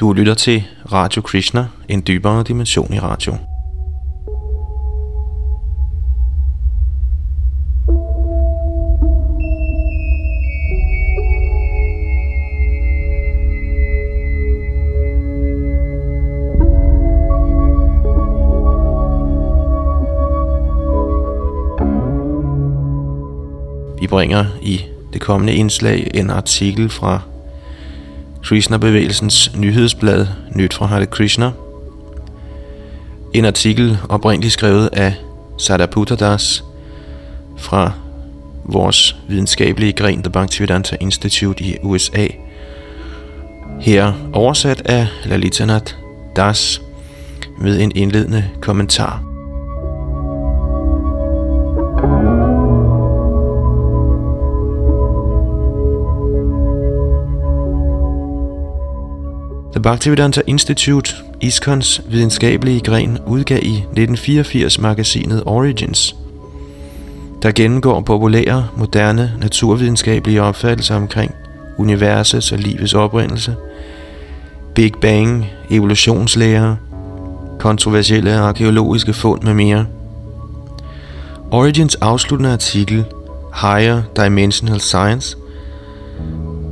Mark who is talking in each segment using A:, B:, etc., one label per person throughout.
A: Du lytter til Radio Krishna, en dybere dimension i radio. Vi bringer i det kommende indslag en artikel fra Krishna-bevægelsens nyhedsblad Nyt fra Hare Krishna. En artikel oprindeligt skrevet af Sadaputa Das fra vores videnskabelige gren, The Bhaktivedanta Institute i USA. Her oversat af Lalitanath Das med en indledende kommentar. The Bhaktivedanta Institute, ISKCONs videnskabelige gren, udgav i 1984 magasinet Origins, der gennemgår populære, moderne, naturvidenskabelige opfattelser omkring universets og livets oprindelse, Big Bang, evolutionslære, kontroversielle arkeologiske fund med mere. Origins afsluttende artikel, Higher Dimensional Science,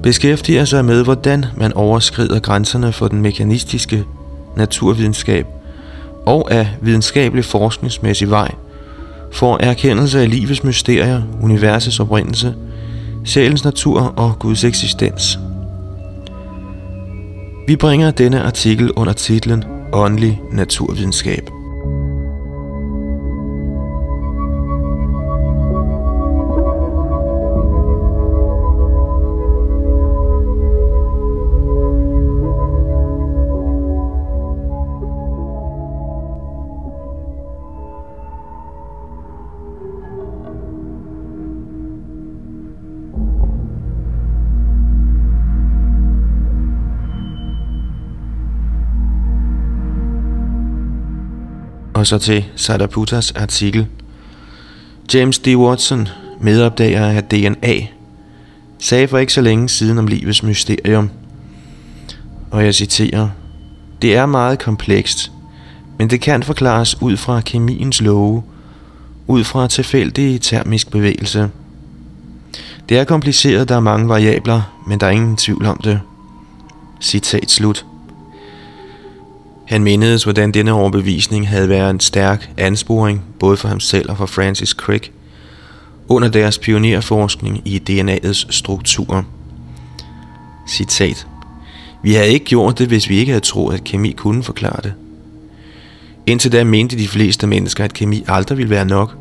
A: beskæftiger sig med, hvordan man overskrider grænserne for den mekanistiske naturvidenskab og af videnskabelig forskningsmæssig vej for erkendelse af livets mysterier, universets oprindelse, sjælens natur og Guds eksistens. Vi bringer denne artikel under titlen Åndelig naturvidenskab. Og så til Sadaputas artikel. James D. Watson, medopdager af DNA, sagde for ikke så længe siden om livets mysterium. Og jeg citerer. Det er meget komplekst, men det kan forklares ud fra kemiens love, ud fra tilfældig termisk bevægelse. Det er kompliceret, der er mange variabler, men der er ingen tvivl om det. Citat slut. Han mindedes, hvordan denne overbevisning havde været en stærk ansporing både for ham selv og for Francis Crick under deres pionerforskning i DNA'ets struktur. Citat. Vi havde ikke gjort det, hvis vi ikke havde troet, at kemi kunne forklare det. Indtil da mente de fleste mennesker, at kemi aldrig ville være nok,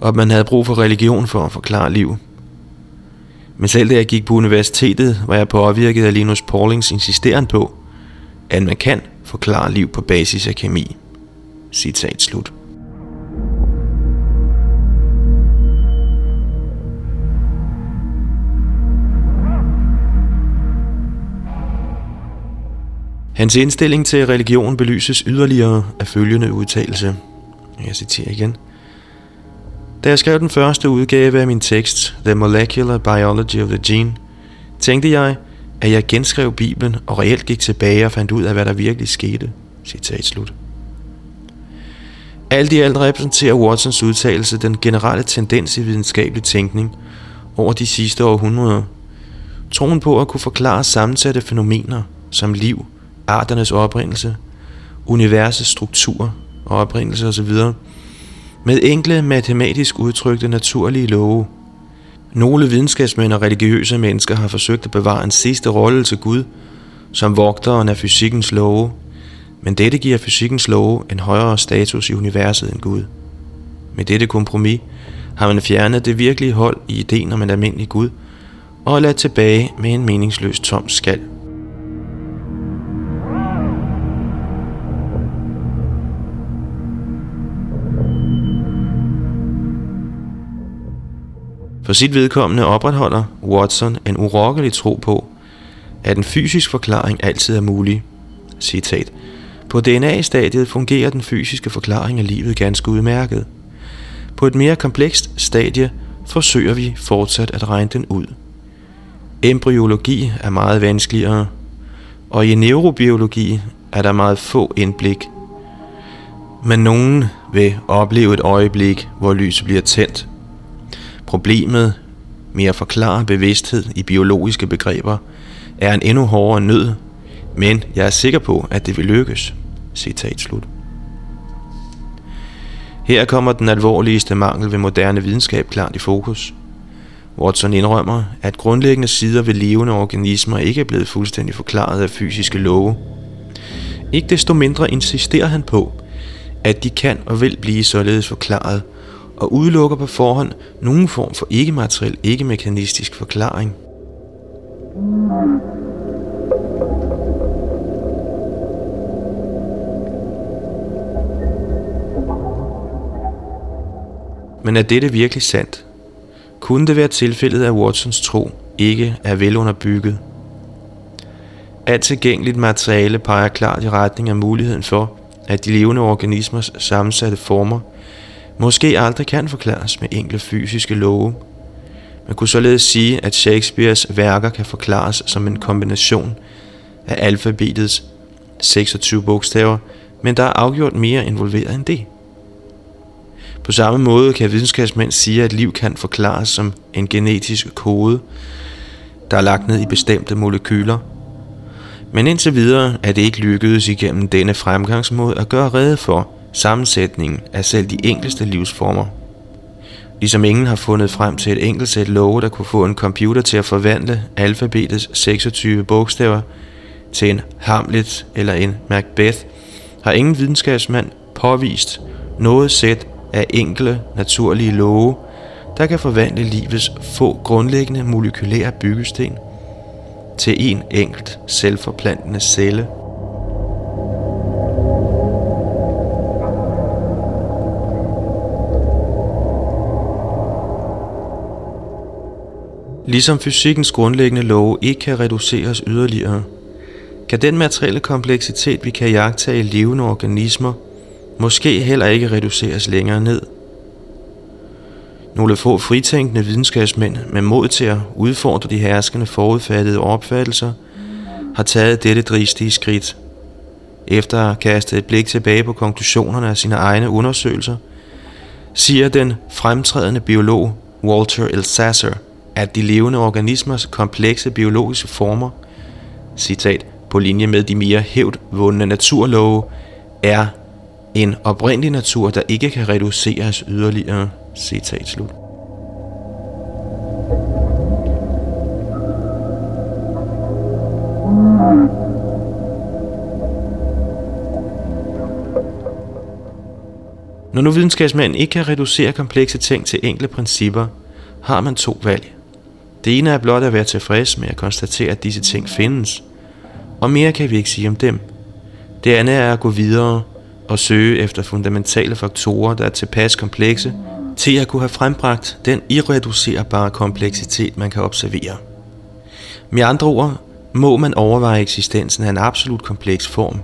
A: og at man havde brug for religion for at forklare liv. Men selv da jeg gik på universitetet, var jeg påvirket af Linus Paulings insisteren på, at man kan forklare liv på basis af kemi. Citat slut. Hans indstilling til religion belyses yderligere af følgende udtalelse. Jeg citerer igen. Da jeg skrev den første udgave af min tekst, The Molecular Biology of the Gene, tænkte jeg, at jeg genskrev Bibelen og reelt gik tilbage og fandt ud af, hvad der virkelig skete. Citat slut. Alt i alt repræsenterer Watsons udtalelse den generelle tendens i videnskabelig tænkning over de sidste århundreder. Troen på at kunne forklare sammensatte fænomener som liv, arternes oprindelse, universets struktur og oprindelse osv. med enkle matematisk udtrykte naturlige love – nogle videnskabsmænd og religiøse mennesker har forsøgt at bevare en sidste rolle til Gud, som vogteren af fysikkens love, men dette giver fysikkens love en højere status i universet end Gud. Med dette kompromis har man fjernet det virkelige hold i ideen om en almindelig Gud, og ladt tilbage med en meningsløs tom skal. For sit vedkommende opretholder Watson en urokkelig tro på, at en fysisk forklaring altid er mulig. Citat. På DNA-stadiet fungerer den fysiske forklaring af livet ganske udmærket. På et mere komplekst stadie forsøger vi fortsat at regne den ud. Embryologi er meget vanskeligere. Og i neurobiologi er der meget få indblik. Men nogen vil opleve et øjeblik, hvor lyset bliver tændt. Problemet med at forklare bevidsthed i biologiske begreber er en endnu hårdere nød, men jeg er sikker på, at det vil lykkes. Citat slut. Her kommer den alvorligste mangel ved moderne videnskab klart i fokus. Watson indrømmer, at grundlæggende sider ved levende organismer ikke er blevet fuldstændig forklaret af fysiske love. Ikke desto mindre insisterer han på, at de kan og vil blive således forklaret, og udelukker på forhånd nogen form for ikke-materiel, ikke-mekanistisk forklaring. Men er dette virkelig sandt? Kunne det være tilfældet, at Watsons tro ikke er velunderbygget? Alt tilgængeligt materiale peger klart i retning af muligheden for, at de levende organismers sammensatte former måske aldrig kan forklares med enkle fysiske love. Man kunne således sige, at Shakespeares værker kan forklares som en kombination af alfabetets 26 bogstaver, men der er afgjort mere involveret end det. På samme måde kan videnskabsmænd sige, at liv kan forklares som en genetisk kode, der er lagt ned i bestemte molekyler. Men indtil videre er det ikke lykkedes igennem denne fremgangsmåde at gøre rede for sammensætningen af selv de enkleste livsformer. Ligesom ingen har fundet frem til et enkelt sæt love, der kunne få en computer til at forvandle alfabetets 26 bogstaver til en Hamlet eller en Macbeth, har ingen videnskabsmand påvist noget sæt af enkle, naturlige love, der kan forvandle livets få grundlæggende molekylære byggesten til en enkelt selvforplantende celle. Ligesom fysikkens grundlæggende love ikke kan reduceres yderligere, kan den materielle kompleksitet, vi kan jagtage i levende organismer, måske heller ikke reduceres længere ned. Nogle få fritænkende videnskabsmænd med mod til at udfordre de herskende forudfattede opfattelser har taget dette dristige skridt. Efter at kaste et blik tilbage på konklusionerne af sine egne undersøgelser, siger den fremtrædende biolog Walter L. At de levende organismers komplekse biologiske former, citat, på linje med de mere hævdvundne naturlove, er en oprindelig natur, der ikke kan reduceres yderligere. Citat slut. Når nu videnskabsmanden ikke kan reducere komplekse ting til enkle principper, har man to valg. Det ene er blot at være tilfreds med at konstatere, at disse ting findes, og mere kan vi ikke sige om dem. Det andet er at gå videre og søge efter fundamentale faktorer, der er tilpas komplekse, til at kunne have frembragt den irreducerbare kompleksitet, man kan observere. Med andre ord må man overveje eksistensen af en absolut kompleks form.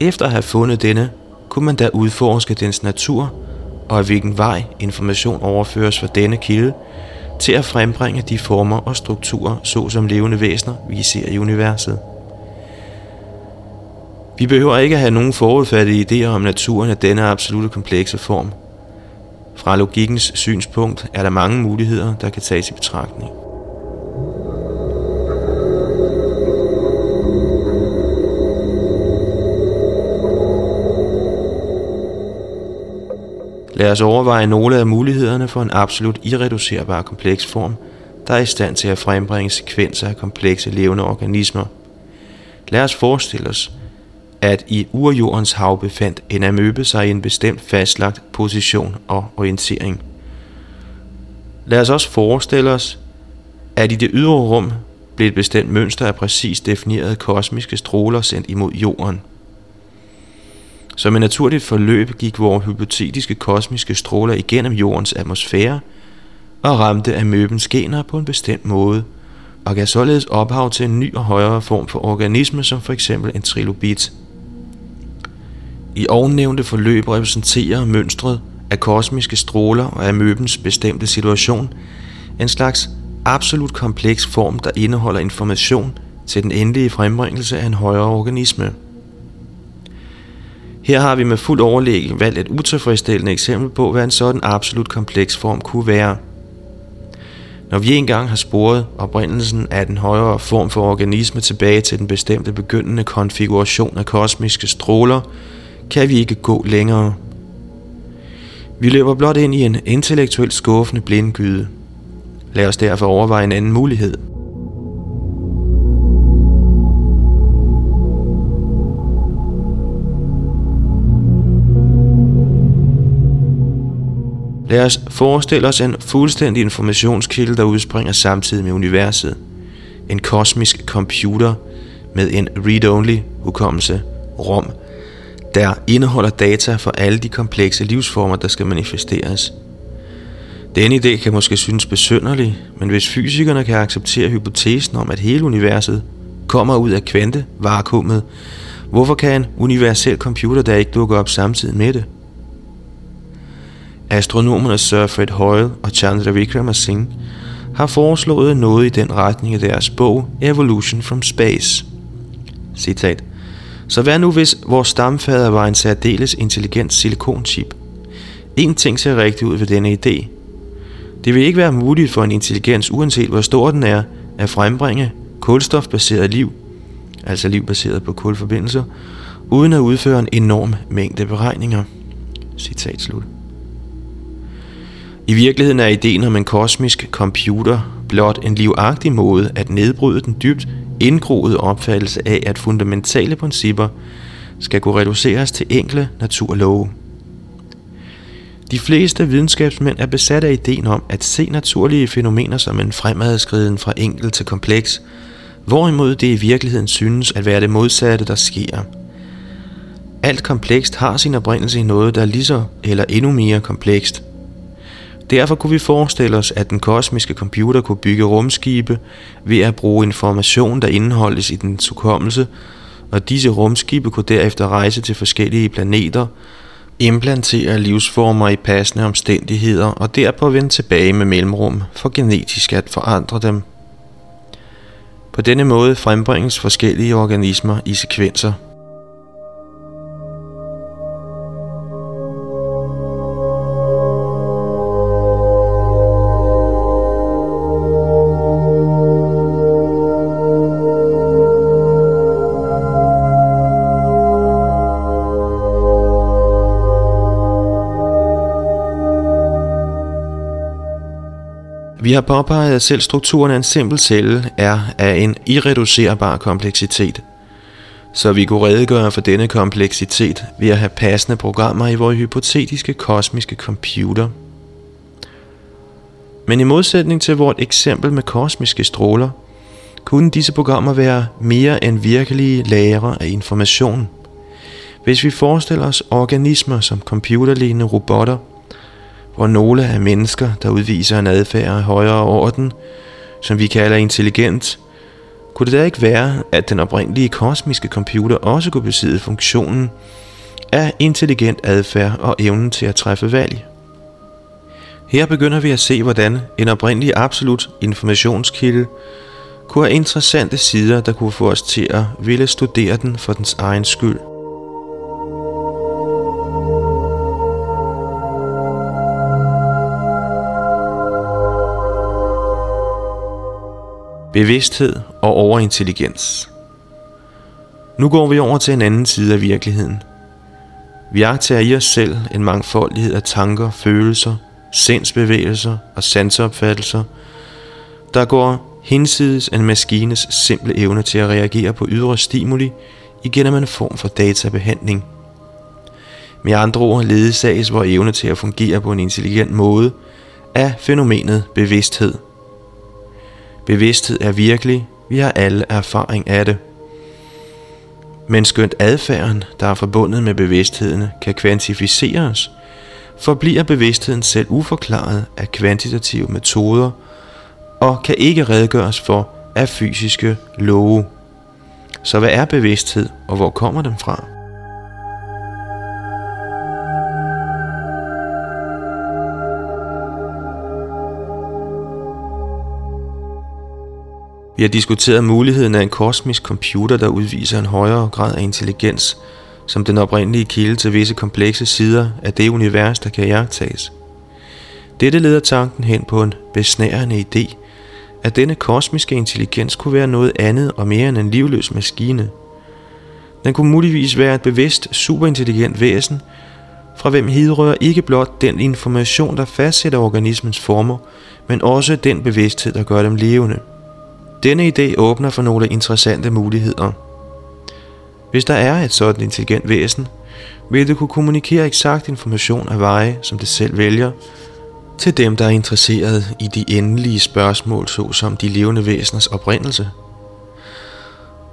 A: Efter at have fundet denne, kunne man da udforske dens natur og af hvilken vej information overføres fra denne kilde til at frembringe de former og strukturer, såsom levende væsener, vi ser i universet. Vi behøver ikke at have nogen forudfattede idéer om naturen af denne absolute komplekse form. Fra logikkens synspunkt er der mange muligheder, der kan tages i betragtning. Lad os overveje nogle af mulighederne for en absolut irreducerbar kompleks form, der er i stand til at frembringe sekvenser af komplekse levende organismer. Lad os forestille os, at i urjordens hav befandt en amøbe sig i en bestemt fastlagt position og orientering. Lad os også forestille os, at i det ydre rum blev et bestemt mønster af præcis definerede kosmiske stråler sendt imod jorden. Som et naturligt forløb gik vores hypotetiske kosmiske stråler igennem jordens atmosfære og ramte amøbens gener på en bestemt måde, og gav således ophav til en ny og højere form for organisme, som for eksempel en trilobit. I ovennævnte forløb repræsenterer mønstret af kosmiske stråler og amøbens bestemte situation en slags absolut kompleks form, der indeholder information til den endelige frembringelse af en højere organisme. Her har vi med fuld overlæg valgt et utilfredsstillende eksempel på, hvad en sådan absolut kompleks form kunne være. Når vi engang har sporet oprindelsen af den højere form for organisme tilbage til den bestemte begyndende konfiguration af kosmiske stråler, kan vi ikke gå længere. Vi løber blot ind i en intellektuelt skuffende blindgyde. Lad os derfor overveje en anden mulighed – Lad os forestille os en fuldstændig informationskilde, der udspringer samtidig med universet. En kosmisk computer med en read-only hukommelse, ROM, der indeholder data for alle de komplekse livsformer, der skal manifesteres. Denne idé kan måske synes besynderlig, men hvis fysikerne kan acceptere hypotesen om, at hele universet kommer ud af kvantevakuumet, hvorfor kan en universel computer der ikke dukke op samtidig med det? Astronomerne Sir Fred Hoyle og Chandra Vikramasinghe har foreslået noget i den retning i deres bog Evolution from Space. Citat. Så hvad nu hvis vores stamfader var en særdeles intelligent silikonchip? En ting ser rigtig ud ved denne idé. Det vil ikke være muligt for en intelligens, uanset hvor stor den er, at frembringe kulstofbaseret liv, altså liv baseret på kulforbindelser, uden at udføre en enorm mængde beregninger. Citat slut. I virkeligheden er ideen om en kosmisk computer blot en livagtig måde at nedbryde den dybt indgroede opfattelse af, at fundamentale principper skal kunne reduceres til enkle naturlove. De fleste videnskabsmænd er besat af ideen om at se naturlige fænomener som en fremadskriden fra enkel til kompleks, hvorimod det i virkeligheden synes at være det modsatte, der sker. Alt komplekst har sin oprindelse i noget, der er lige så eller endnu mere komplekst – Derfor kunne vi forestille os, at den kosmiske computer kunne bygge rumskibe ved at bruge information, der indeholdes i den hukommelse, og disse rumskibe kunne derefter rejse til forskellige planeter, implantere livsformer i passende omstændigheder og derpå vende tilbage med mellemrum for genetisk at forandre dem. På denne måde frembringes forskellige organismer i sekvenser. Vi har påpeget, at selv strukturen af en simpel celle er af en irreducerbar kompleksitet. Så vi kunne redegøre for denne kompleksitet ved at have passende programmer i vores hypotetiske kosmiske computer. Men i modsætning til vort eksempel med kosmiske stråler, kunne disse programmer være mere end virkelige lagre af information. Hvis vi forestiller os organismer som computerlignende robotter – og nogle af mennesker, der udviser en adfærd af højere orden, som vi kalder intelligent, kunne det da ikke være, at den oprindelige kosmiske computer også kunne besidde funktionen af intelligent adfærd og evnen til at træffe valg? Her begynder vi at se, hvordan en oprindelig absolut informationskilde kunne have interessante sider, der kunne få os til at ville studere den for dens egen skyld. Bevidsthed og overintelligens. Nu går vi over til en anden side af virkeligheden. Vi agter i os selv en mangfoldighed af tanker, følelser, sindsbevægelser og sanseopfattelser, der går hinsides en maskines simple evne til at reagere på ydre stimuli igennem en form for databehandling. Med andre ord ledsages vores evne til at fungere på en intelligent måde af fænomenet bevidsthed – Bevidsthed er virkelig, vi har alle erfaring af det. Men skønt adfærden, der er forbundet med bevidstheden, kan kvantificeres, forbliver bevidstheden selv uforklaret af kvantitative metoder og kan ikke redegøres for af fysiske love. Så hvad er bevidsthed, og hvor kommer den fra? Vi har diskuteret muligheden af en kosmisk computer, der udviser en højere grad af intelligens, som den oprindelige kilde til visse komplekse sider af det univers, der kan jagtages. Dette leder tanken hen på en besnærende idé, at denne kosmiske intelligens kunne være noget andet og mere end en livløs maskine. Den kunne muligvis være et bevidst, superintelligent væsen, fra hvem hidrører ikke blot den information, der fastsætter organismens former, men også den bevidsthed, der gør dem levende. Denne idé åbner for nogle interessante muligheder. Hvis der er et sådan intelligent væsen, vil det kunne kommunikere eksakt information af veje, som det selv vælger, til dem, der er interesseret i de endelige spørgsmål, såsom de levende væseners oprindelse.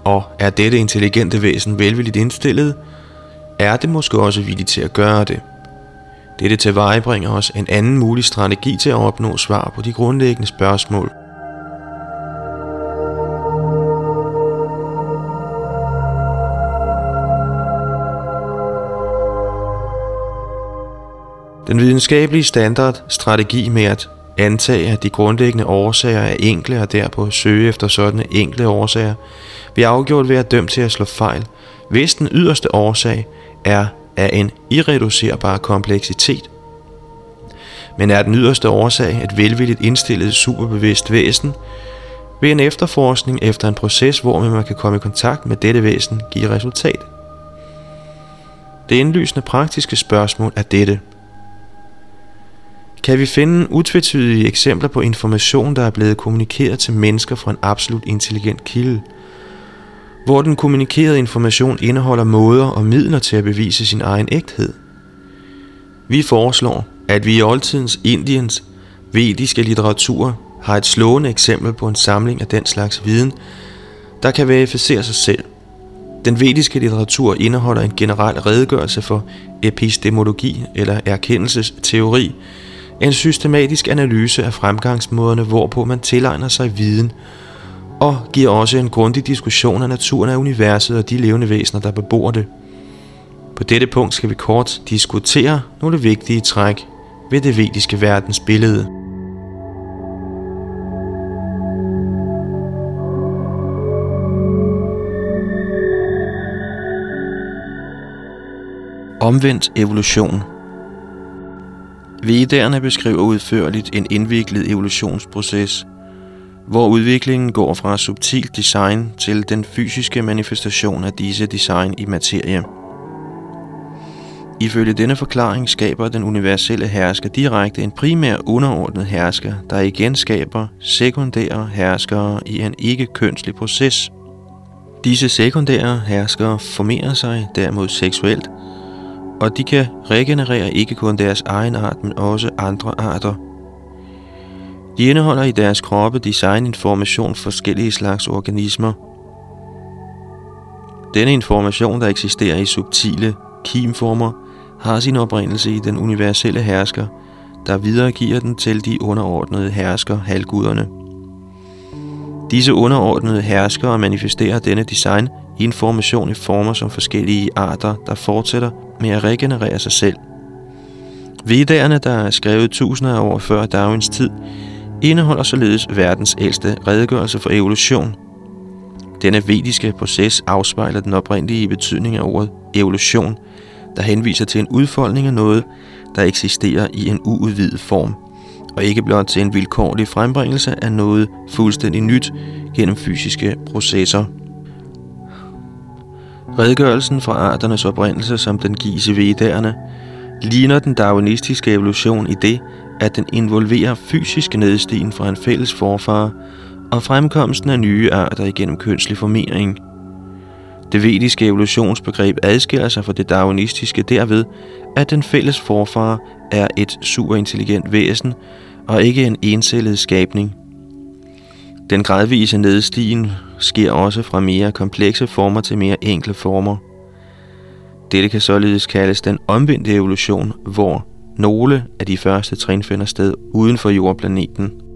A: Og er dette intelligente væsen velvilligt indstillet, er det måske også villigt til at gøre det. Dette tilvejebringer os en anden mulig strategi til at opnå svar på de grundlæggende spørgsmål – Den videnskabelige standard strategi med at antage, at de grundlæggende årsager er enkle og derpå søge efter sådanne enkle årsager, vil afgjort være dømt til at slå fejl, hvis den yderste årsag er af en irreducerbar kompleksitet. Men er den yderste årsag et velvilligt indstillet superbevidst væsen, vil en efterforskning efter en proces, hvor man kan komme i kontakt med dette væsen, give resultat. Det indlysende praktiske spørgsmål er dette – kan vi finde utvetydige eksempler på information, der er blevet kommunikeret til mennesker fra en absolut intelligent kilde, hvor den kommunikerede information indeholder måder og midler til at bevise sin egen ægthed. Vi foreslår, at vi i oldtidens Indiens vediske litteratur har et slående eksempel på en samling af den slags viden, der kan verificere sig selv. Den vediske litteratur indeholder en generel redegørelse for epistemologi eller erkendelsesteori, en systematisk analyse af fremgangsmåderne, hvorpå man tilegner sig viden, og giver også en grundig diskussion af naturen af universet og de levende væsener, der bebor det. På dette punkt skal vi kort diskutere nogle vigtige træk ved det vediske verdens billede. Omvendt evolution – Vedderne beskriver udførligt en indviklet evolutionsproces, hvor udviklingen går fra subtilt design til den fysiske manifestation af disse design i materie. Ifølge denne forklaring skaber den universelle hersker direkte en primær underordnet hersker, der igen skaber sekundære herskere i en ikke-kønslig proces. Disse sekundære herskere formerer sig derimod seksuelt og de kan regenerere ikke kun deres egen art, men også andre arter. De indeholder i deres kroppe designinformation forskellige slags organismer. Denne information, der eksisterer i subtile kimformer, har sin oprindelse i den universelle hersker, der videregiver den til de underordnede hersker, halvguderne. Disse underordnede herskere manifesterer denne design information i former som forskellige arter, der fortsætter med at regenerere sig selv. Vedderne, der er skrevet tusinder af år før Darwins tid, indeholder således verdens ældste redegørelse for evolution. Denne vediske proces afspejler den oprindelige betydning af ordet evolution, der henviser til en udfoldning af noget, der eksisterer i en uudvidet form, og ikke blot til en vilkårlig frembringelse af noget fuldstændig nyt gennem fysiske processer. Redegørelsen fra arternes oprindelse, som den gives i vedderne, ligner den darwinistiske evolution i det, at den involverer fysisk nedstigen fra en fælles forfar og fremkomsten af nye arter igennem kønslig formering. Det vediske evolutionsbegreb adskiller sig fra det darwinistiske derved, at den fælles forfar er et superintelligent væsen og ikke en encellet skabning – den gradvise nedstigen sker også fra mere komplekse former til mere enkle former. Dette kan således kaldes den omvendte evolution, hvor nogle af de første trin finder sted uden for jordplaneten –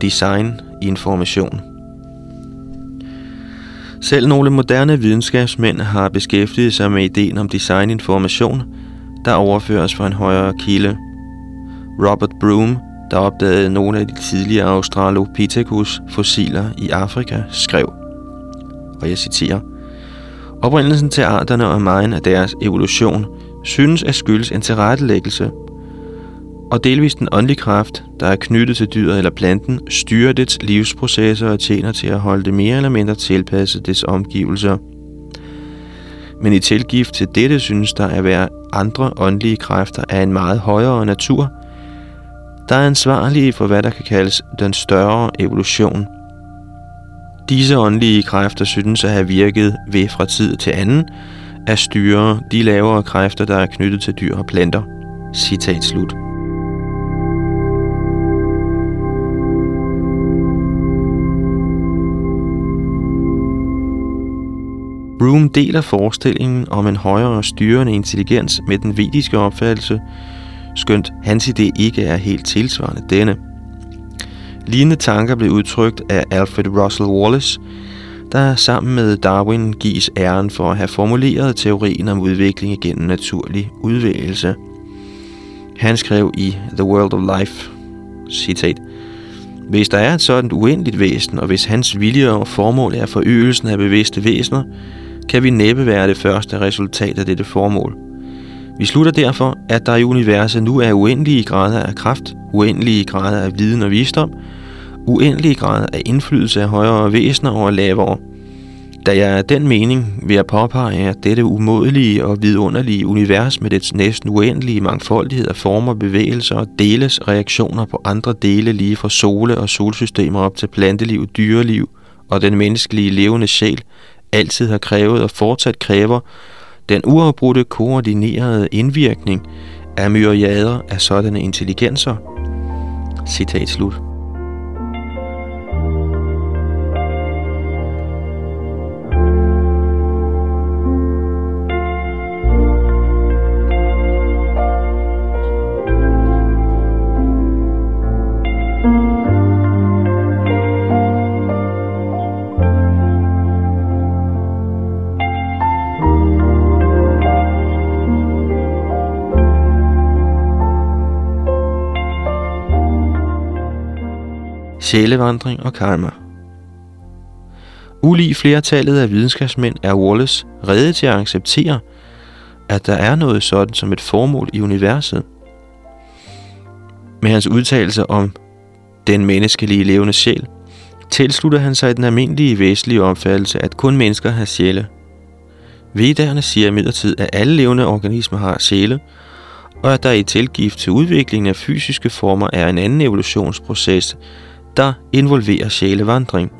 A: design information. Selv nogle moderne videnskabsmænd har beskæftiget sig med ideen om designinformation, der overføres fra en højere kilde. Robert Broom, der opdagede nogle af de tidligere Australopithecus fossiler i Afrika, skrev, og jeg citerer, Oprindelsen til arterne og megen af deres evolution synes at skyldes en tilrettelæggelse, og delvis den åndelige kraft, der er knyttet til dyret eller planten, styrer dets livsprocesser og tjener til at holde det mere eller mindre tilpasset dets omgivelser. Men i tilgift til dette synes der at være andre åndelige kræfter af en meget højere natur, der er ansvarlige for hvad der kan kaldes den større evolution. Disse åndelige kræfter synes at have virket ved fra tid til anden at styre de lavere kræfter, der er knyttet til dyr og planter. Citat slut. Broom deler forestillingen om en højere styrende intelligens med den vediske opfattelse, skønt hans idé ikke er helt tilsvarende denne. Lignende tanker blev udtrykt af Alfred Russel Wallace, der sammen med Darwin gives æren for at have formuleret teorien om udvikling gennem naturlig udvælgelse. Han skrev i The World of Life, citat, Hvis der er et sådan uendeligt væsen, og hvis hans vilje og formål er forøgelsen af bevidste væsener, kan vi næppe være det første resultat af dette formål. Vi slutter derfor, at der i universet nu er uendelige grader af kraft, uendelige grader af viden og visdom, uendelige grader af indflydelse af højere væsener over lavere. Da jeg er den mening vil jeg påpege, at dette umådelige og vidunderlige univers med dets næsten uendelige mangfoldighed af former, bevægelser og deles reaktioner på andre dele lige fra sole- og solsystemer op til planteliv, dyreliv og den menneskelige levende sjæl – altid har krævet og fortsat kræver den uafbrudte koordinerede indvirkning af myriader af sådanne intelligenser. Citat slut. Sjælevandring og karma. Ulig flertallet af videnskabsmænd er Wallace reddet til at acceptere, at der er noget sådan som et formål i universet. Med hans udtalelse om den menneskelige levende sjæl, tilslutter han sig den almindelige væsentlige opfattelse, at kun mennesker har sjæle. Vedderne siger imidlertid, at alle levende organismer har sjæle, og at der i tilgift til udviklingen af fysiske former er en anden evolutionsproces, der involverer sjælevandring.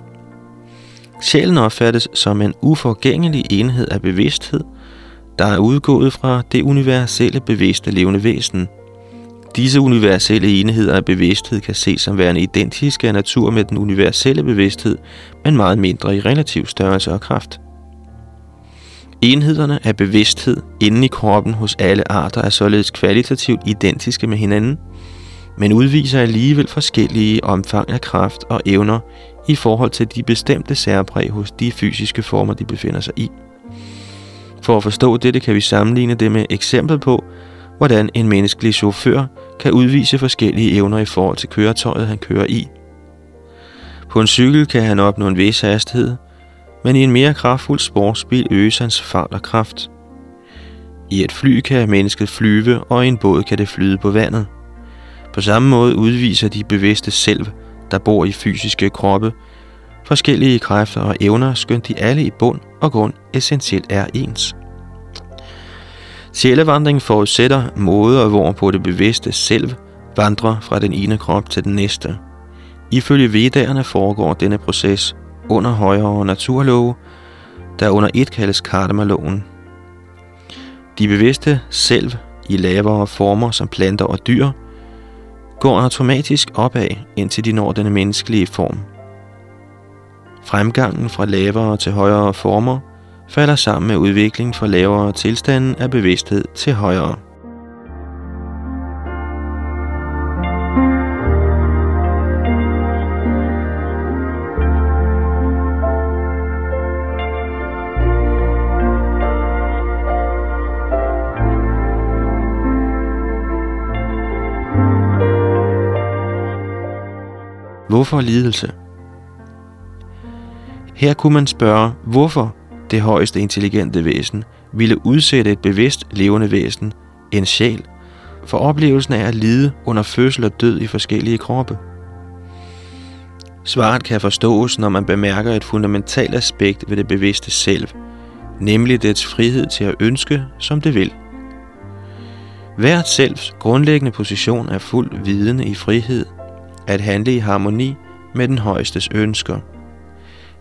A: Sjælen opfattes som en uforgængelig enhed af bevidsthed, der er udgået fra det universelle bevidste levende væsen. Disse universelle enheder af bevidsthed kan ses som værende identiske af natur med den universelle bevidsthed, men meget mindre i relativ størrelse og kraft. Enhederne af bevidsthed inde i kroppen hos alle arter er således kvalitativt identiske med hinanden – men udviser alligevel forskellige omfang af kraft og evner i forhold til de bestemte særpræg hos de fysiske former, de befinder sig i. For at forstå dette kan vi sammenligne det med eksempel på, hvordan en menneskelig chauffør kan udvise forskellige evner i forhold til køretøjet, han kører i. På en cykel kan han opnå en vis hastighed, men i en mere kraftfuld sportsbil øges hans fart og kraft. I et fly kan mennesket flyve, og i en båd kan det flyde på vandet – på samme måde udviser de bevidste selv, der bor i fysiske kroppe, forskellige kræfter og evner, skønt de alle i bund og grund essentielt er ens. Sjælevandring forudsætter måder, hvorpå det bevidste selv vandrer fra den ene krop til den næste. Ifølge vedderne foregår denne proces under højere naturlove, der under et kaldes karma-loven. De bevidste selv i lavere former som planter og dyr – går automatisk opad, indtil de når den menneskelige form. Fremgangen fra lavere til højere former falder sammen med udviklingen fra lavere tilstanden af bevidsthed til højere. Hvorfor lidelse? Her kunne man spørge, hvorfor det højeste intelligente væsen ville udsætte et bevidst levende væsen, en sjæl, for oplevelsen af at lide under fødsel og død i forskellige kroppe. Svaret kan forstås, når man bemærker et fundamentalt aspekt ved det bevidste selv, nemlig dets frihed til at ønske, som det vil. Hvert selvs grundlæggende position er fuld vidende i frihed, at handle i harmoni med den højestes ønsker.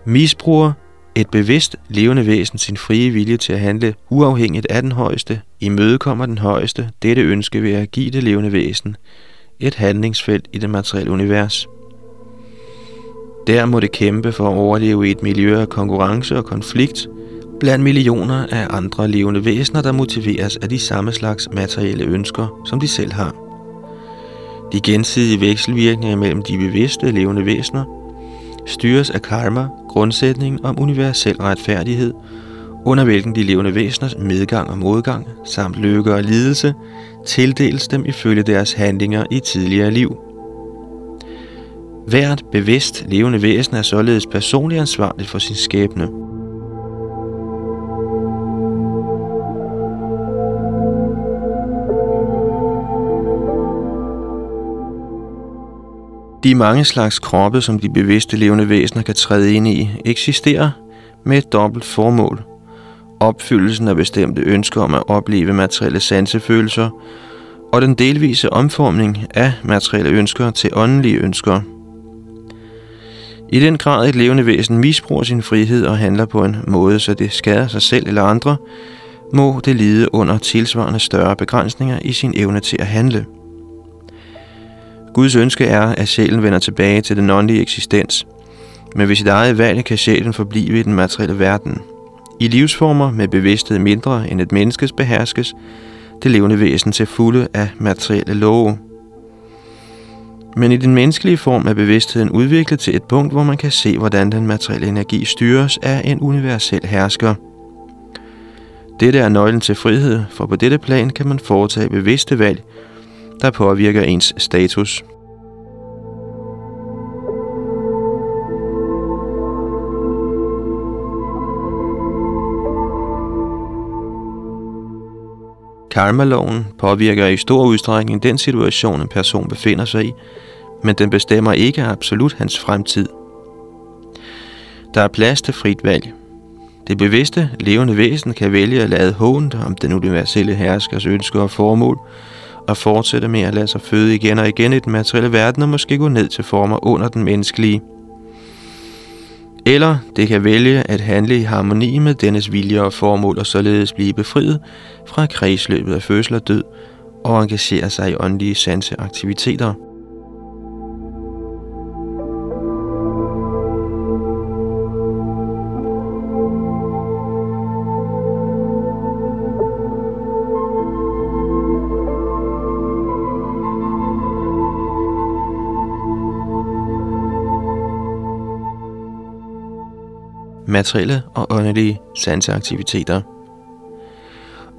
A: Misbruger et bevidst levende væsen sin frie vilje til at handle uafhængigt af den højeste, imødekommer den højeste dette ønske ved at give det levende væsen et handlingsfelt i det materielle univers. Der må det kæmpe for at overleve i et miljø af konkurrence og konflikt blandt millioner af andre levende væsener, der motiveres af de samme slags materielle ønsker, som de selv har. De gensidige vekselvirkninger mellem de bevidste levende væsener styres af karma, grundsætningen om universel retfærdighed, under hvilken de levende væseners medgang og modgang, samt lykke og lidelse, tildeles dem ifølge deres handlinger i tidligere liv. Hvert bevidst levende væsen er således personligt ansvarligt for sin skæbne. De mange slags kroppe, som de bevidste levende væsener kan træde ind i, eksisterer med et dobbelt formål. Opfyldelsen af bestemte ønsker om at opleve materielle sansefølelser, og den delvise omformning af materielle ønsker til åndelige ønsker. I den grad et levende væsen misbruger sin frihed og handler på en måde, så det skader sig selv eller andre, må det lide under tilsvarende større begrænsninger i sin evne til at handle – Guds ønske er, at sjælen vender tilbage til den åndelige eksistens. Men ved sit eget valg kan sjælen forblive i den materielle verden. I livsformer med bevidsthed mindre end et menneskes beherskes, det levende væsen til fulde af materielle love. Men i den menneskelige form er bevidstheden udviklet til et punkt, hvor man kan se, hvordan den materielle energi styres af en universel hersker. Dette er nøglen til frihed, for på dette plan kan man foretage bevidste valg, der påvirker ens status. Karmaloven påvirker i stor udstrækning den situation, en person befinder sig i, men den bestemmer ikke absolut hans fremtid. Der er plads til frit valg. Det bevidste, levende væsen kan vælge at lade hånd om den universelle herskers ønsker og formål, at fortsætte med at lade sig føde igen og igen i den materielle verden og måske gå ned til former under den menneskelige. Eller det kan vælge at handle i harmoni med dennes vilje og formål og således blive befriet fra kredsløbet af fødsel og død og engagere sig i åndelige sanseaktiviteter. Materielle og åndelige sanseaktiviteter.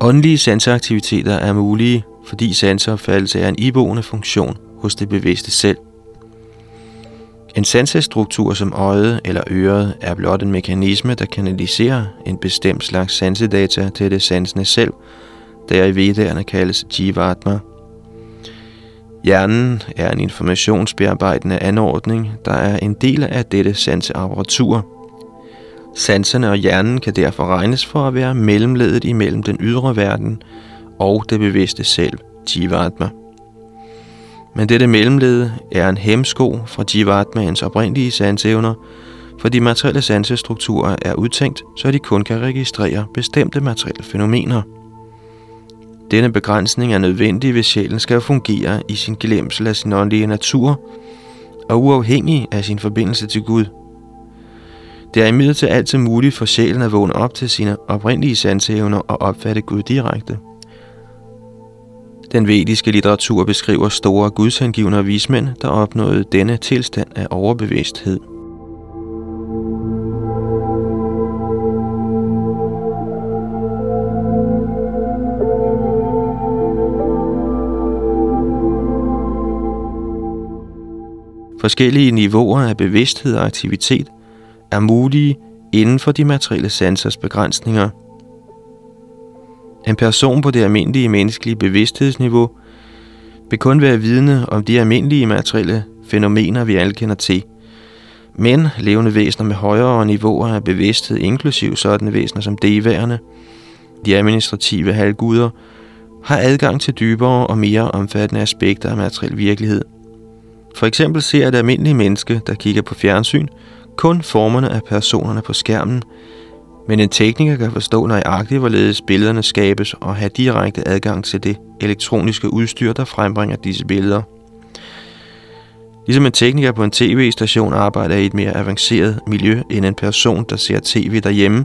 A: Åndelige sanseaktiviteter er mulige, fordi sanseopfattelse er en iboende funktion hos det bevidste selv. En sansestruktur som øjet eller øret er blot en mekanisme, der kanaliserer en bestemt slags sansedata til det sansende selv, der i vedderne kaldes jivatma. Hjernen er en informationsbearbejdende anordning, der er en del af dette sanseapparatur – Sanserne og hjernen kan derfor regnes for at være mellemledet imellem den ydre verden og det bevidste selv, Jivatma. Men dette mellemled er en hemsko fra Jivatmaens oprindelige sansevner, for de materielle sansestrukturer er udtænkt, så de kun kan registrere bestemte materielle fænomener. Denne begrænsning er nødvendig, hvis sjælen skal fungere i sin glemsel af sin åndelige natur og uafhængig af sin forbindelse til Gud – det er imidlertid altid muligt for sjælen at vågne op til sine oprindelige sansevner og opfatte Gud direkte. Den vediske litteratur beskriver store gudshengivne og vismænd, der opnåede denne tilstand af overbevidsthed. Forskellige niveauer af bevidsthed og aktivitet er mulige inden for de materielle sansers begrænsninger. En person på det almindelige menneskelige bevidsthedsniveau vil kun være vidne om de almindelige materielle fænomener, vi alle kender til. Men levende væsener med højere niveauer af bevidsthed, inklusiv sådanne væsener som deværende, de administrative halvguder, har adgang til dybere og mere omfattende aspekter af materiel virkelighed. For eksempel ser et almindeligt menneske, der kigger på fjernsyn, kun formerne af personerne på skærmen, men en tekniker kan forstå nøjagtigt, hvorledes billederne skabes og have direkte adgang til det elektroniske udstyr, der frembringer disse billeder. Ligesom en tekniker på en tv-station arbejder i et mere avanceret miljø end en person, der ser tv derhjemme,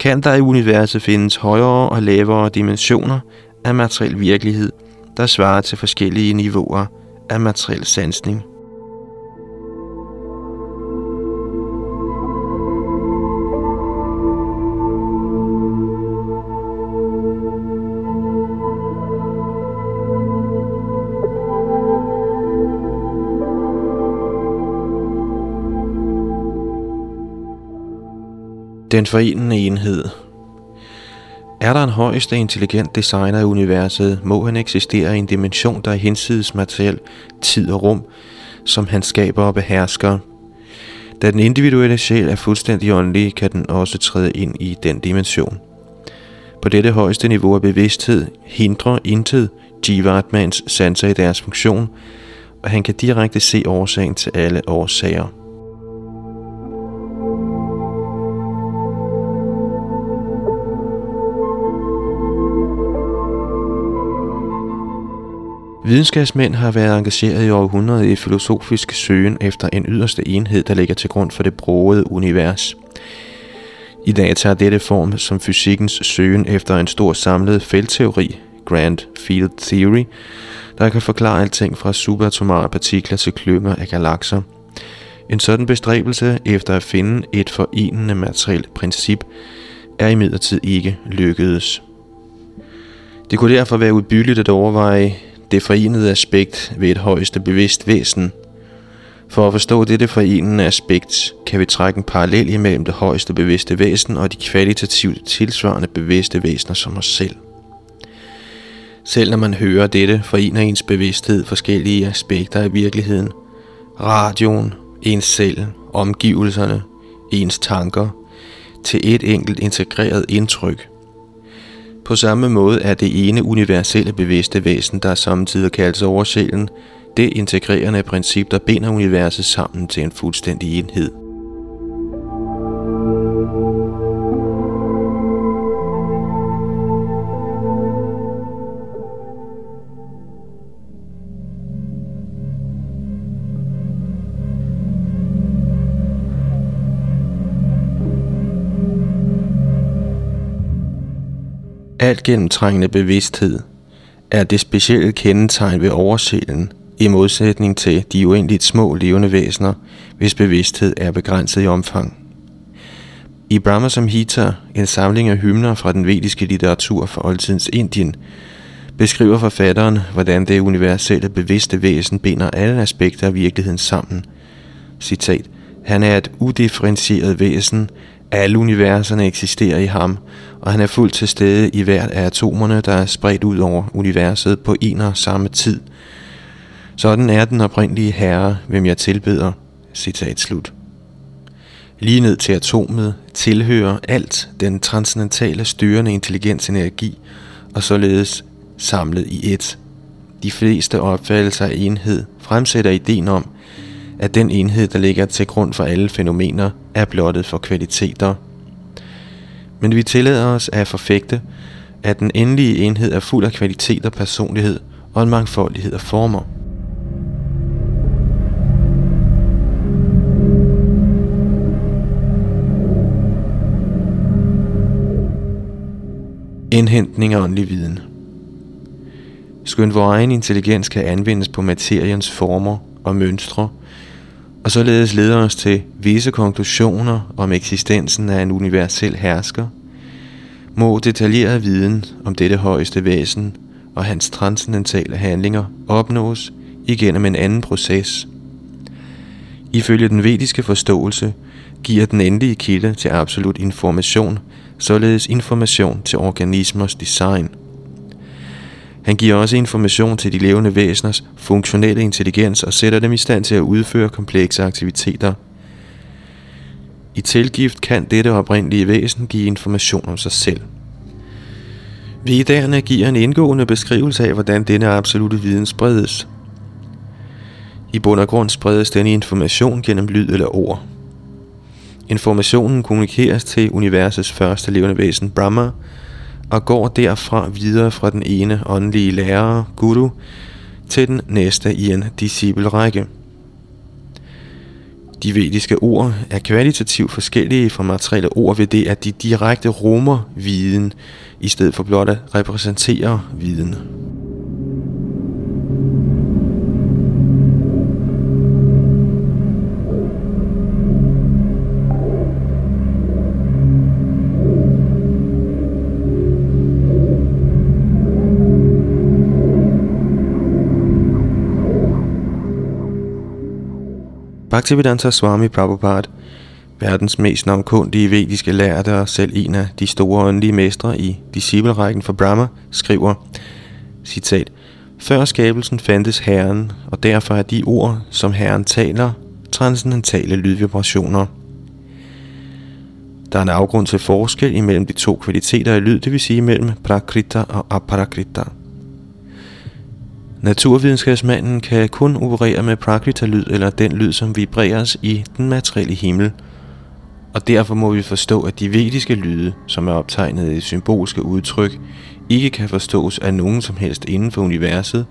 A: kan der i universet findes højere og lavere dimensioner af materiel virkelighed, der svarer til forskellige niveauer af materiel sansning. Den forenende enhed. Er der en højeste intelligent designer i universet, må han eksistere i en dimension, der er hinsides materiel tid og rum, som han skaber og behersker. Da den individuelle sjæl er fuldstændig åndelig, kan den også træde ind i den dimension. På dette højeste niveau af bevidsthed hindrer intet Jivatmans sanser i deres funktion, og han kan direkte se årsagen til alle årsager. Videnskabsmænd har været engageret i århundreder i filosofisk søgen efter en yderste enhed, der ligger til grund for det broede univers. I dag tager dette form som fysikkens søgen efter en stor samlet feltteori, Grand Field Theory, der kan forklare alting fra subatomare partikler til klynger af galakser. En sådan bestræbelse efter at finde et forenende materielt princip er imidlertid ikke lykkedes. Det kunne derfor være udbyggeligt at overveje det forenede aspekt ved et højeste bevidst væsen. For at forstå dette forenende aspekt, kan vi trække en parallel imellem det højeste bevidste væsen og de kvalitativt tilsvarende bevidste væsener som os selv. Selv når man hører dette, forener ens bevidsthed forskellige aspekter af virkeligheden. Radioen, ens selv, omgivelserne, ens tanker, til et enkelt integreret indtryk – på samme måde er det ene universelle bevidste væsen, der samtidig kaldes oversjælen, det integrerende princip, der binder universet sammen til en fuldstændig enhed. Alt gennemtrængende bevidsthed er det specielle kendetegn ved oversjælen, i modsætning til de uendeligt små levende væsener, hvis bevidsthed er begrænset i omfang. I Brahma Samhita, en samling af hymner fra den vediske litteratur fra oldtidens Indien, beskriver forfatteren, hvordan det universelle bevidste væsen binder alle aspekter af virkeligheden sammen. Citat. Han er et udifferentieret væsen, alle universerne eksisterer i ham, og han er fuldt til stede i hvert af atomerne, der er spredt ud over universet på en og samme tid. Sådan er den oprindelige herre, hvem jeg tilbeder. Citat slut. Lige ned til atomet tilhører alt den transcendentale styrende intelligens energi, og således samlet i et. De fleste opfattelser af enhed fremsætter ideen om, at den enhed, der ligger til grund for alle fænomener, er blottet for kvaliteter. Men vi tillader os at forfægte, at den endelige enhed er fuld af kvalitet og personlighed og en mangfoldighed af former. Indhentning af åndelig viden Skønt vores egen intelligens kan anvendes på materiens former og mønstre – og således leder os til visse konklusioner om eksistensen af en universel hersker, må detaljeret viden om dette højeste væsen og hans transcendentale handlinger opnås igennem en anden proces. Ifølge den vediske forståelse giver den endelige kilde til absolut information, således information til organismers design. Han giver også information til de levende væseners funktionelle intelligens og sætter dem i stand til at udføre komplekse aktiviteter. I tilgift kan dette oprindelige væsen give information om sig selv. Vedderne giver en indgående beskrivelse af, hvordan denne absolute viden spredes. I bund og grund spredes denne information gennem lyd eller ord. Informationen kommunikeres til universets første levende væsen, Brahma, og går derfra videre fra den ene åndelige lærer, Guru, til den næste i en disciplerække. De vediske ord er kvalitativt forskellige fra materielle ord ved det, at de direkte rummer viden, i stedet for blot at repræsentere viden. Bhaktivedanta Swami Prabhupada, verdens mest navnkundige vediske lærte og selv en af de store åndelige mestre i disciplerækken for Brahma, skriver, citat, Før skabelsen fandtes Herren, og derfor er de ord, som Herren taler, transcendentale lydvibrationer. Der er en afgrund til forskel imellem de to kvaliteter af lyd, det vil sige mellem prakrita og aparakrita. Naturvidenskabsmanden kan kun operere med prakrita-lyd eller den lyd, som vibreres i den materielle himmel. Og derfor må vi forstå, at de vediske lyde, som er optegnet i symbolske udtryk, ikke kan forstås af nogen som helst inden for universet,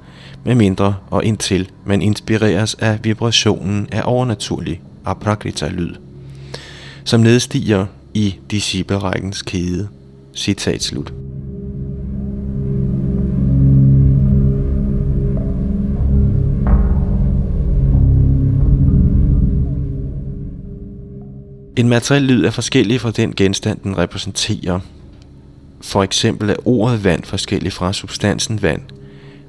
A: medmindre og indtil man inspireres af vibrationen af overnaturlig aprakrita-lyd, som nedstiger i disciplerækkens kæde. Citat slut. En materiel lyd er forskellig fra den genstand, den repræsenterer. For eksempel er ordet vand forskellig fra substansen vand,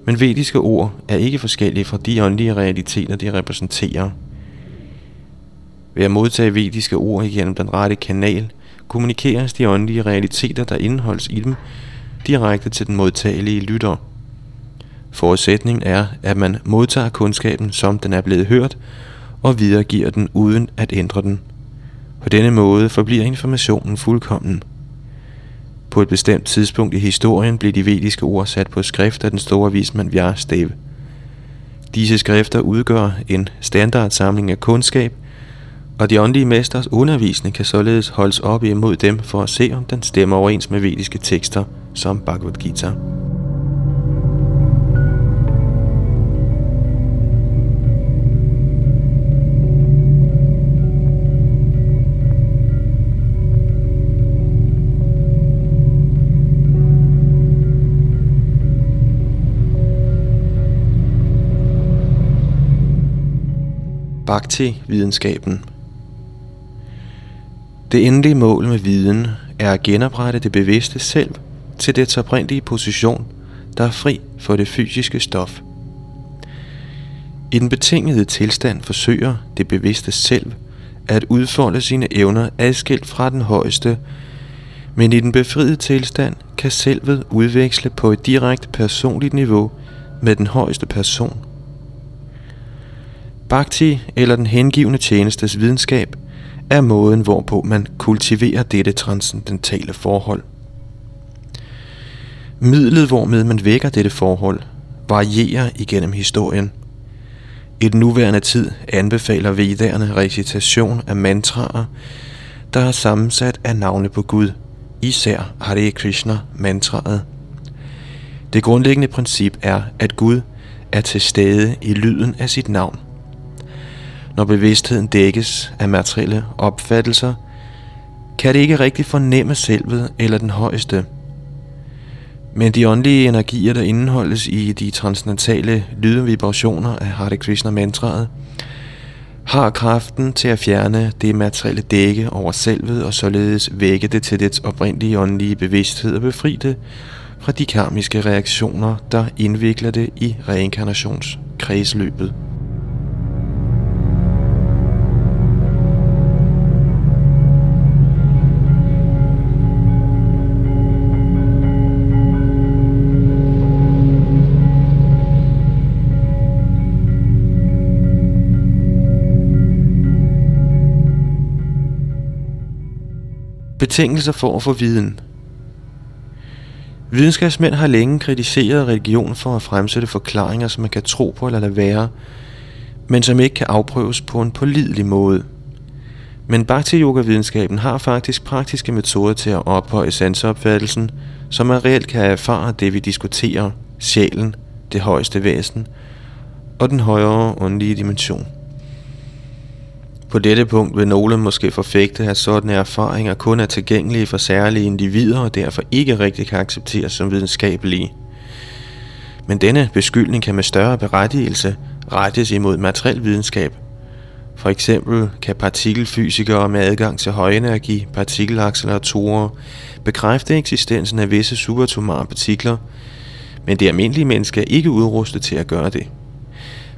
A: men vediske ord er ikke forskellige fra de åndelige realiteter, de repræsenterer. Ved at modtage vediske ord igennem den rette kanal, kommunikeres de åndelige realiteter, der indeholdes i dem, direkte til den modtagelige lytter. Forudsætningen er, at man modtager kundskaben, som den er blevet hørt, og videregiver den uden at ændre den. På denne måde forbliver informationen fuldkommen. På et bestemt tidspunkt i historien blev de vediske ord sat på skrift af den store vismand Vyastev. Disse skrifter udgør en standardsamling af kundskab, og de åndelige mesters undervisning kan således holdes op imod dem for at se, om den stemmer overens med vediske tekster som Bhagavad Gita. Bhakti-videnskaben. Det endelige mål med viden er at genoprette det bevidste selv til dets oprindelige position, der er fri for det fysiske stof. I den betingede tilstand forsøger det bevidste selv at udfolde sine evner adskilt fra den højeste, men i den befriede tilstand kan selvet udveksle på et direkte personligt niveau med den højeste person – Bhakti eller den hengivne tjenestes videnskab er måden, hvorpå man kultiverer dette transcendentale forhold. Midlet, hvormed man vækker dette forhold, varierer igennem historien. I den nuværende tid anbefaler vedderne recitation af mantraer, der er sammensat af navne på Gud, især Hare Krishna mantraet. Det grundlæggende princip er, at Gud er til stede i lyden af sit navn. Når bevidstheden dækkes af materielle opfattelser, kan det ikke rigtig fornemme selvet eller den højeste. Men de åndelige energier, der indeholdes i de transcendentale lydvibrationer af Hare Krishna mantraet, har kraften til at fjerne det materielle dække over selvet og således vække det til dets oprindelige åndelige bevidsthed og befri det fra de karmiske reaktioner, der indvikler det i reinkarnationskredsløbet. Betingelser for at få viden Videnskabsmænd har længe kritiseret religion for at fremsætte forklaringer, som man kan tro på eller lade være, men som ikke kan afprøves på en pålidelig måde. Men Bhakti-yoga-videnskaben har faktisk praktiske metoder til at ophøje sanseopfattelsen, så man reelt kan erfare det, vi diskuterer, sjælen, det højeste væsen og den højere åndelige dimension. På dette punkt vil nogle måske forfægte, at sådanne erfaringer kun er tilgængelige for særlige individer og derfor ikke rigtig kan accepteres som videnskabelige. Men denne beskyldning kan med større berettigelse rettes imod materiel videnskab. For eksempel kan partikelfysikere med adgang til højenergi partikelacceleratorer bekræfte eksistensen af visse subatomare partikler, men det almindelige menneske er ikke udrustet til at gøre det.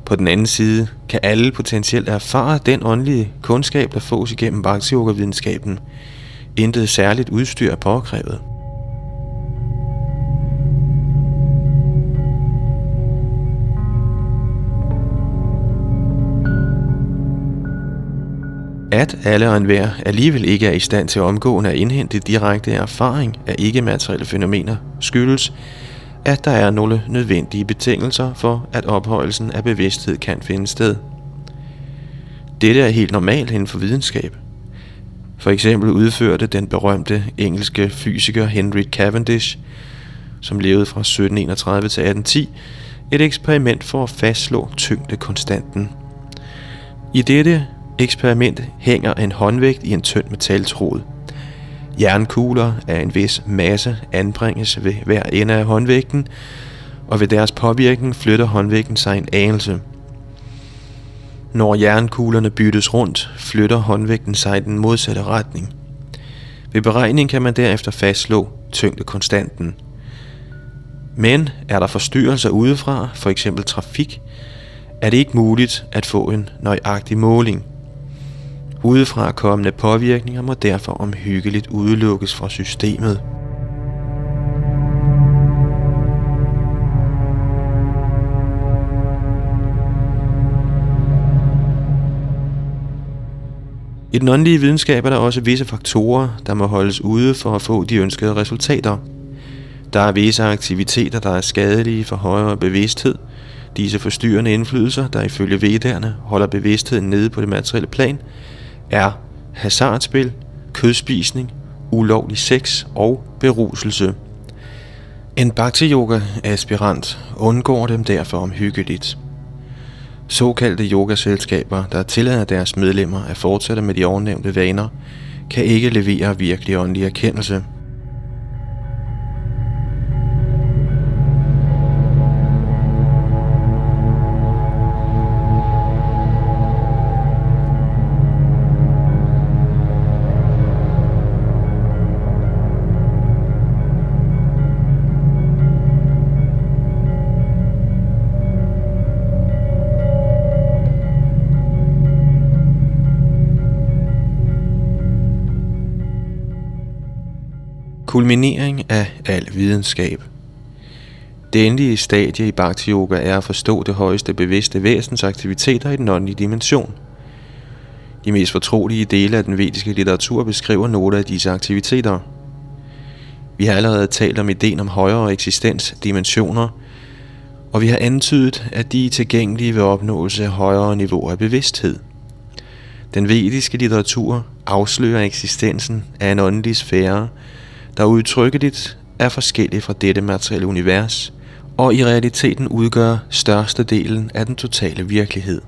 A: På den anden side kan alle potentielt erfare den åndelige kundskab, der fås igennem bhakti videnskaben Intet særligt udstyr er påkrævet. At alle og enhver alligevel ikke er i stand til omgående at indhente direkte erfaring af ikke-materielle fænomener, skyldes, at der er nogle nødvendige betingelser for, at ophøjelsen af bevidsthed kan finde sted. Dette er helt normalt inden for videnskab. For eksempel udførte den berømte engelske fysiker Henry Cavendish, som levede fra 1731 til 1810, et eksperiment for at fastslå tyngdekonstanten. I dette eksperiment hænger en håndvægt i en tynd metaltråd – Jernkugler af en vis masse anbringes ved hver ende af håndvægten, og ved deres påvirkning flytter håndvægten sig en anelse. Når jernkuglerne byttes rundt, flytter håndvægten sig i den modsatte retning. Ved beregning kan man derefter fastslå tyngdekonstanten. Men er der forstyrrelser udefra, for eksempel trafik, er det ikke muligt at få en nøjagtig måling – Udefra kommende påvirkninger må derfor omhyggeligt udelukkes fra systemet. I den åndelige videnskab er der også visse faktorer, der må holdes ude for at få de ønskede resultater. Der er visse aktiviteter, der er skadelige for højere bevidsthed. Disse forstyrrende indflydelser, der ifølge vedderne holder bevidstheden nede på det materielle plan, er hasardspil, kødspisning, ulovlig sex og beruselse. En bhakti-yoga-aspirant undgår dem derfor omhyggeligt. Såkaldte yogaselskaber, der tillader deres medlemmer at fortsætte med de ovennævnte vaner, kan ikke levere virkelig åndelig erkendelse – Kulminering af al videnskab. Det endelige stadie i Bhakti Yoga er at forstå det højeste bevidste væsens aktiviteter i den åndelige dimension. De mest fortrolige dele af den vediske litteratur beskriver nogle af disse aktiviteter. Vi har allerede talt om ideen om højere eksistensdimensioner, og vi har antydet, at de er tilgængelige ved opnåelse af højere niveauer af bevidsthed. Den vediske litteratur afslører eksistensen af en åndelig sfære, der udtrykkeligt er forskellige fra dette materielle univers, og i realiteten udgør størstedelen af den totale virkelighed.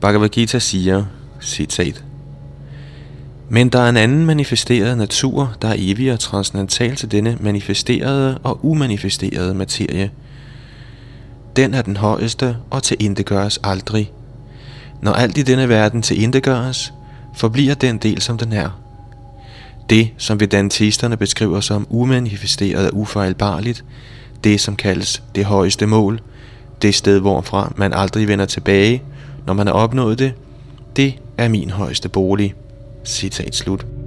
A: Bhagavad Gita siger, citat, Men der er en anden manifesteret natur, der er evig og transcendental til denne manifesterede og umanifesterede materie. Den er den højeste og til indegøres aldrig. Når alt i denne verden til indegøres, forbliver den del, som den er – det, som vedantisterne beskriver som umanifesteret og ufejlbarligt, det som kaldes det højeste mål, det sted hvorfra man aldrig vender tilbage, når man har opnået det, det er min højeste bolig. Citat slut.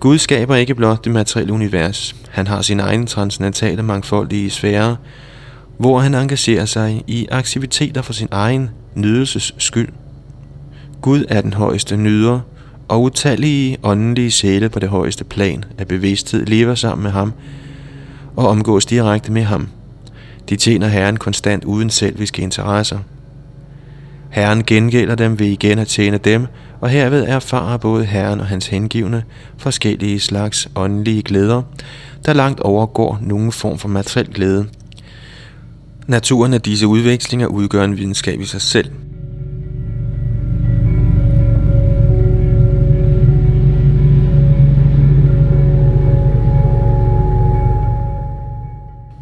A: Gud skaber ikke blot det materielle univers. Han har sin egen transcendentale mangfoldige sfære, hvor han engagerer sig i aktiviteter for sin egen nydelses skyld. Gud er den højeste nyder, og utallige åndelige sjæle på det højeste plan af bevidsthed lever sammen med ham og omgås direkte med ham. De tjener Herren konstant uden selviske interesser. Herren gengælder dem ved igen at tjene dem, og herved erfarer både Herren og hans hengivne forskellige slags åndelige glæder, der langt overgår nogen form for materiel glæde. Naturen af disse udvekslinger udgør en videnskab i sig selv –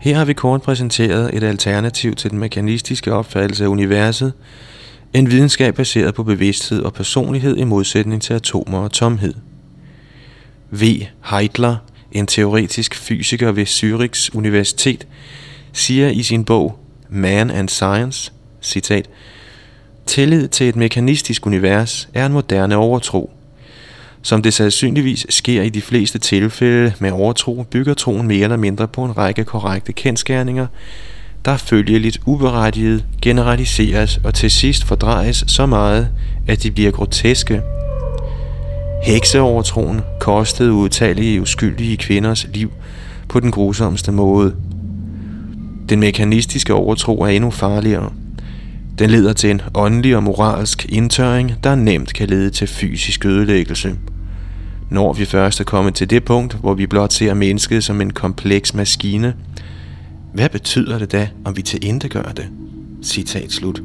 A: Her har vi kort præsenteret et alternativ til den mekanistiske opfattelse af universet, en videnskab baseret på bevidsthed og personlighed i modsætning til atomer og tomhed. V. Heitler, en teoretisk fysiker ved Zürichs Universitet, siger i sin bog Man and Science, citat, Tillid til et mekanistisk univers er en moderne overtro. Som det sandsynligvis sker i de fleste tilfælde med overtro, bygger troen mere eller mindre på en række korrekte kendskærninger, der følgeligt uberettiget generaliseres og til sidst fordrejes så meget, at de bliver groteske. Hekseovertroen kostede utallige uskyldige kvinders liv på den grusomste måde. Den mekanistiske overtro er endnu farligere. Den leder til en åndelig og moralsk indtørring, der nemt kan lede til fysisk ødelæggelse. Når vi først er kommet til det punkt, hvor vi blot ser mennesket som en kompleks maskine, hvad betyder det da, om vi til gør det? Citat slut.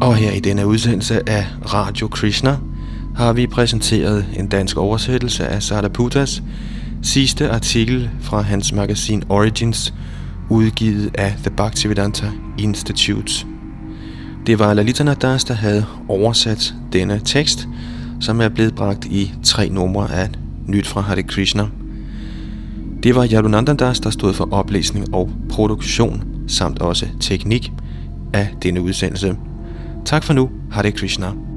A: Og her i denne udsendelse af Radio Krishna har vi præsenteret en dansk oversættelse af Sardaputas sidste artikel fra hans magasin Origins, udgivet af The Bhaktivedanta Institute. Det var Lalita Nadas, der havde oversat denne tekst, som er blevet bragt i tre numre af Nyt fra Hare Krishna. Det var Yadunandandas, der stod for oplæsning og produktion, samt også teknik af denne udsendelse. Tak for nu. Hare Krishna.